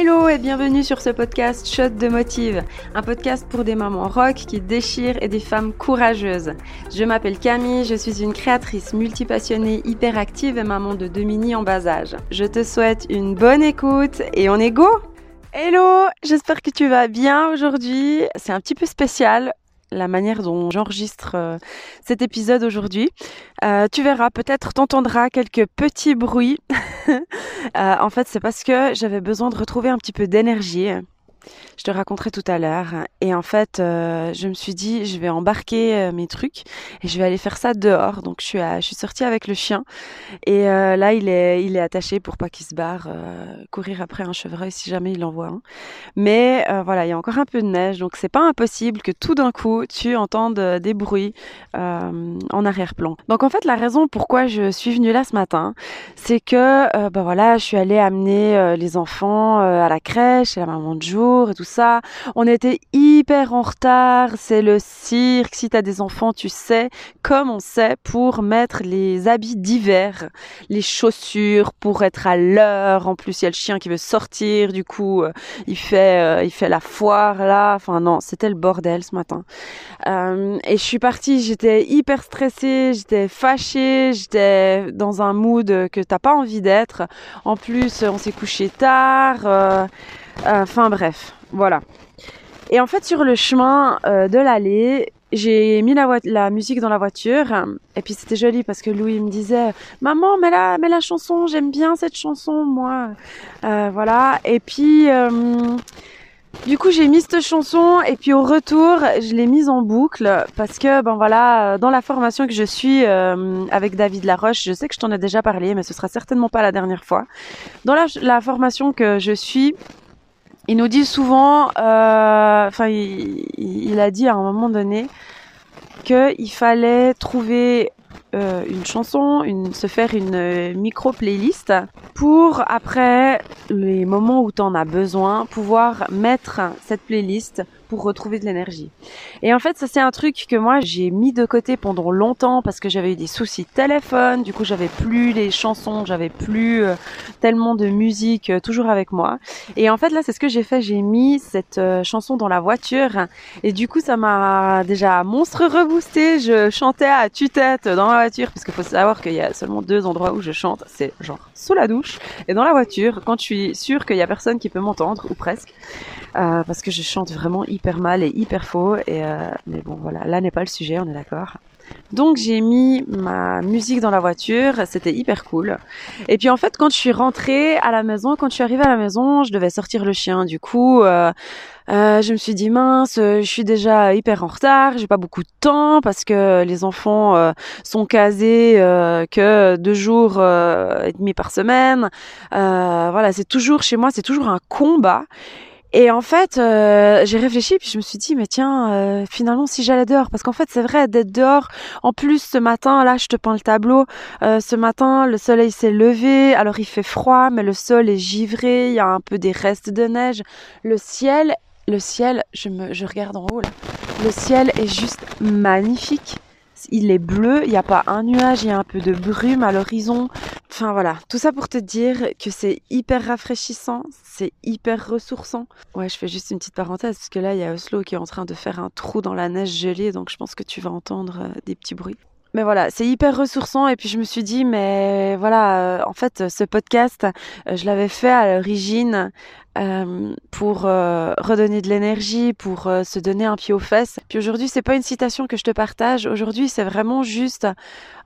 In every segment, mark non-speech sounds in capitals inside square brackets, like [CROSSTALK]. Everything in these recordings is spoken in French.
Hello et bienvenue sur ce podcast Shot de Motive, un podcast pour des mamans rock qui déchirent et des femmes courageuses. Je m'appelle Camille, je suis une créatrice multipassionnée, hyperactive et maman de deux mini en bas âge. Je te souhaite une bonne écoute et on est go Hello, j'espère que tu vas bien aujourd'hui. C'est un petit peu spécial la manière dont j'enregistre euh, cet épisode aujourd'hui. Euh, tu verras, peut-être t'entendras quelques petits bruits. [LAUGHS] Euh, en fait, c'est parce que j'avais besoin de retrouver un petit peu d'énergie je te raconterai tout à l'heure. Et en fait, euh, je me suis dit, je vais embarquer euh, mes trucs et je vais aller faire ça dehors. Donc je suis, suis sortie avec le chien et euh, là il est, attaché pour pas qu'il se barre, courir après un chevreuil si jamais il en voit un. Mais voilà, il y a encore un peu de neige, donc c'est pas impossible que tout d'un coup tu entendes des bruits en arrière-plan. Donc en fait, la raison pourquoi je suis venue là ce matin, c'est que bah voilà, je suis allée amener les enfants à la crèche, et la maman de jour et tout ça. On était hyper en retard. C'est le cirque. Si t'as des enfants, tu sais, comme on sait, pour mettre les habits d'hiver, les chaussures pour être à l'heure. En plus, il y a le chien qui veut sortir. Du coup, euh, il fait, euh, il fait la foire là. Enfin non, c'était le bordel ce matin. Euh, et je suis partie. J'étais hyper stressée. J'étais fâchée. J'étais dans un mood que t'as pas envie d'être. En plus, on s'est couché tard. Enfin bref, voilà. Et en fait, sur le chemin euh, de l'allée, j'ai mis la, musique dans la voiture. Et puis c'était joli parce que Louis me disait maman mets la mets la chanson j'aime bien cette chanson moi. Euh, voilà et puis euh, du coup j'ai mis cette chanson. Et puis au retour je l'ai mise en boucle parce que ben voilà dans la formation que je suis avec David Laroche je sais que je t'en ai déjà parlé mais ce sera certainement pas la dernière fois. Dans la formation que je suis il nous dit souvent, euh, enfin, il, a dit à un moment donné qu'il fallait trouver euh, une chanson, se faire une euh, micro playlist pour après les moments où tu en as besoin, pouvoir mettre cette playlist pour retrouver de l'énergie. Et en fait, ça c'est un truc que moi j'ai mis de côté pendant longtemps parce que j'avais eu des soucis de téléphone, du coup j'avais plus les chansons, j'avais plus euh, tellement de musique euh, toujours avec moi. Et en fait là c'est ce que j'ai fait, j'ai mis cette euh, chanson dans la voiture et du coup ça m'a déjà monstre reboosté, je chantais à tue-tête dans la voiture parce qu'il faut savoir qu'il y a seulement deux endroits où je chante, c'est genre sous la douche et dans la voiture quand je suis sûre qu'il y a personne qui peut m'entendre ou presque. Parce que je chante vraiment hyper mal et hyper faux. Et euh, mais bon, voilà, là n'est pas le sujet, on est d'accord. Donc j'ai mis ma musique dans la voiture, c'était hyper cool. Et puis en fait, quand je suis rentrée à la maison, quand je suis arrivée à la maison, je devais sortir le chien. Du coup, euh, euh, je me suis dit mince, je suis déjà hyper en retard, j'ai pas beaucoup de temps parce que les enfants sont casés que deux jours et demi par semaine. voilà, c'est toujours chez moi, c'est toujours un combat. Et en fait, euh, j'ai réfléchi puis je me suis dit mais tiens, euh, finalement si j'allais dehors, parce qu'en fait c'est vrai d'être dehors. En plus ce matin, là je te peins le tableau. Euh, ce matin le soleil s'est levé, alors il fait froid, mais le sol est givré, il y a un peu des restes de neige. Le ciel, le ciel, je me, je regarde en haut là. Le ciel est juste magnifique il est bleu, il n'y a pas un nuage, il y a un peu de brume à l'horizon. Enfin voilà, tout ça pour te dire que c'est hyper rafraîchissant, c'est hyper ressourçant. Ouais, je fais juste une petite parenthèse parce que là, il y a Oslo qui est en train de faire un trou dans la neige gelée, donc je pense que tu vas entendre euh, des petits bruits. Mais voilà, c'est hyper ressourçant et puis je me suis dit mais voilà, euh, en fait ce podcast, euh, je l'avais fait à l'origine euh, pour redonner de l'énergie, pour se donner un pied aux fesses. Puis aujourd'hui, c'est pas une citation que je te partage. Aujourd'hui, c'est vraiment juste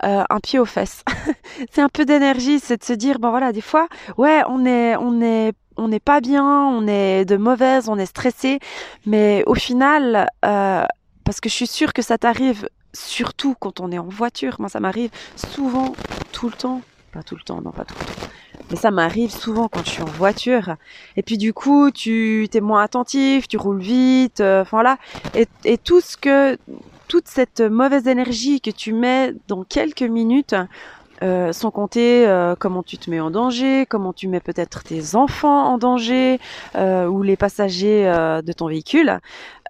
un pied aux fesses. [LAUGHS] c'est un peu d'énergie, c'est de se dire bon voilà, des fois, ouais, on est on est on n'est pas bien, on est de mauvaise, on est stressé, mais au final, parce que je suis sûre que ça t'arrive surtout quand on est en voiture. Moi, ça m'arrive souvent, tout le temps. Pas tout le temps, non, pas tout le temps. Mais ça m'arrive souvent quand je suis en voiture. Et puis du coup, tu es moins attentif, tu roules vite, euh, enfin là. Et, et tout ce que, toute cette mauvaise énergie que tu mets dans quelques minutes, euh, sans compter euh, comment tu te mets en danger, comment tu mets peut-être tes enfants en danger euh, ou les passagers de ton véhicule.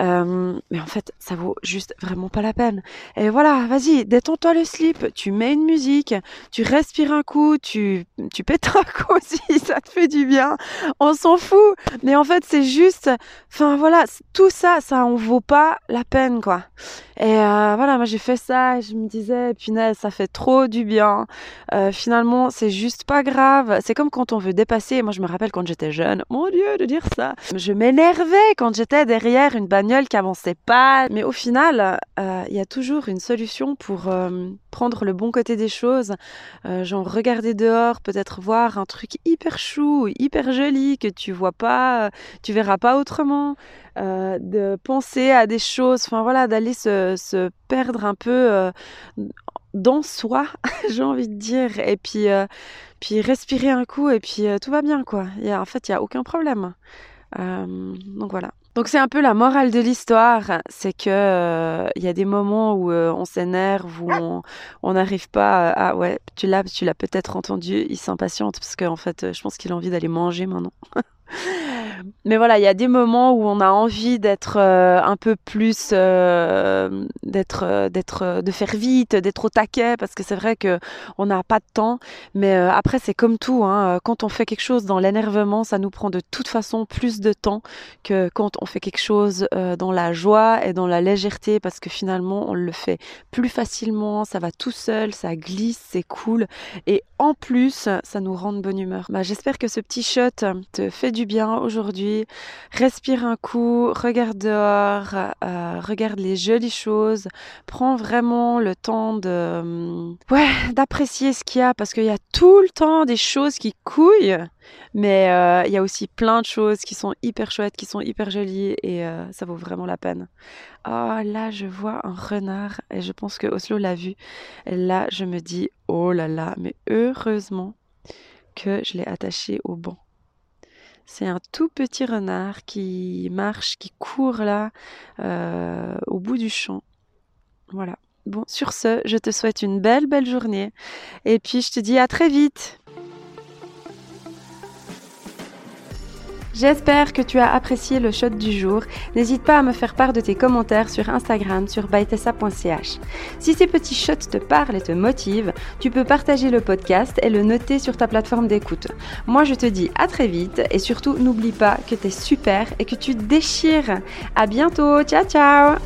mais en fait, ça vaut juste vraiment pas la peine. Et voilà, vas-y, détends-toi le slip, tu mets une musique, tu respires un coup, tu, tu pètes un [LAUGHS] coup si ça te fait du bien. On s'en fout. Mais en fait, c'est juste, enfin voilà, tout ça, ça en vaut pas la peine, quoi. Et euh, voilà, moi j'ai fait ça et je me disais, punaise, ça fait trop du bien. Euh, finalement, c'est juste pas grave. C'est comme quand on veut dépasser. Moi, je me rappelle quand j'étais jeune, mon Dieu, de dire ça. Je m'énervais quand j'étais derrière une bagnole qui avançait pas. Mais au final, euh, il y a toujours une solution pour prendre le bon côté des choses. genre regarder dehors, peut-être voir un truc hyper chou, hyper joli que tu vois pas, tu verras pas autrement. Euh, de penser à des choses, enfin voilà, d'aller se, se, perdre un peu euh, dans soi, [LAUGHS] j'ai envie de dire, et puis, euh, puis respirer un coup, et puis tout va bien, quoi. Y a, en fait, il n'y a aucun problème. donc voilà. Donc c'est un peu la morale de l'histoire, c'est que il y a des moments où on s'énerve, où on n'arrive pas à, ouais, tu l'as, tu l'as peut-être entendu, il s'impatiente parce qu'en fait, je pense qu'il a envie d'aller manger maintenant. [LAUGHS] Mais voilà, il y a des moments où on a envie d'être euh, un peu plus, euh, d'être, euh, d'être, de faire vite, d'être au taquet, parce que c'est vrai que on n'a pas de temps. Mais après, c'est comme tout. Hein, quand on fait quelque chose dans l'énervement, ça nous prend de toute façon plus de temps que quand on fait quelque chose dans la joie et dans la légèreté, parce que finalement, on le fait plus facilement, ça va tout seul, ça glisse, c'est cool, et en plus, ça nous rend de bonne humeur. Bah, j'espère que ce petit shot te fait du bien Respire un coup, regarde dehors, euh, regarde les jolies choses, prends vraiment le temps de, euh, d'apprécier ce qu'il y a parce qu'il y a tout le temps des choses qui couillent, mais euh, il y a aussi plein de choses qui sont hyper chouettes, qui sont hyper jolies et ça vaut vraiment la peine. Oh là, je vois un renard et je pense que Oslo l'a vu. Là, je me dis, oh là là, mais heureusement que je l'ai attaché au banc. C'est un tout petit renard qui marche, qui court là euh, au bout du champ. Voilà. Bon, sur ce, je te souhaite une belle, belle journée. Et puis, je te dis à très vite. J'espère que tu as apprécié le shot du jour. N'hésite pas à me faire part de tes commentaires sur Instagram sur bytessa.ch. Si ces petits shots te parlent et te motivent, tu peux partager le podcast et le noter sur ta plateforme d'écoute. Moi, je te dis à très vite et surtout n'oublie pas que tu es super et que tu déchires. À bientôt. Ciao ciao.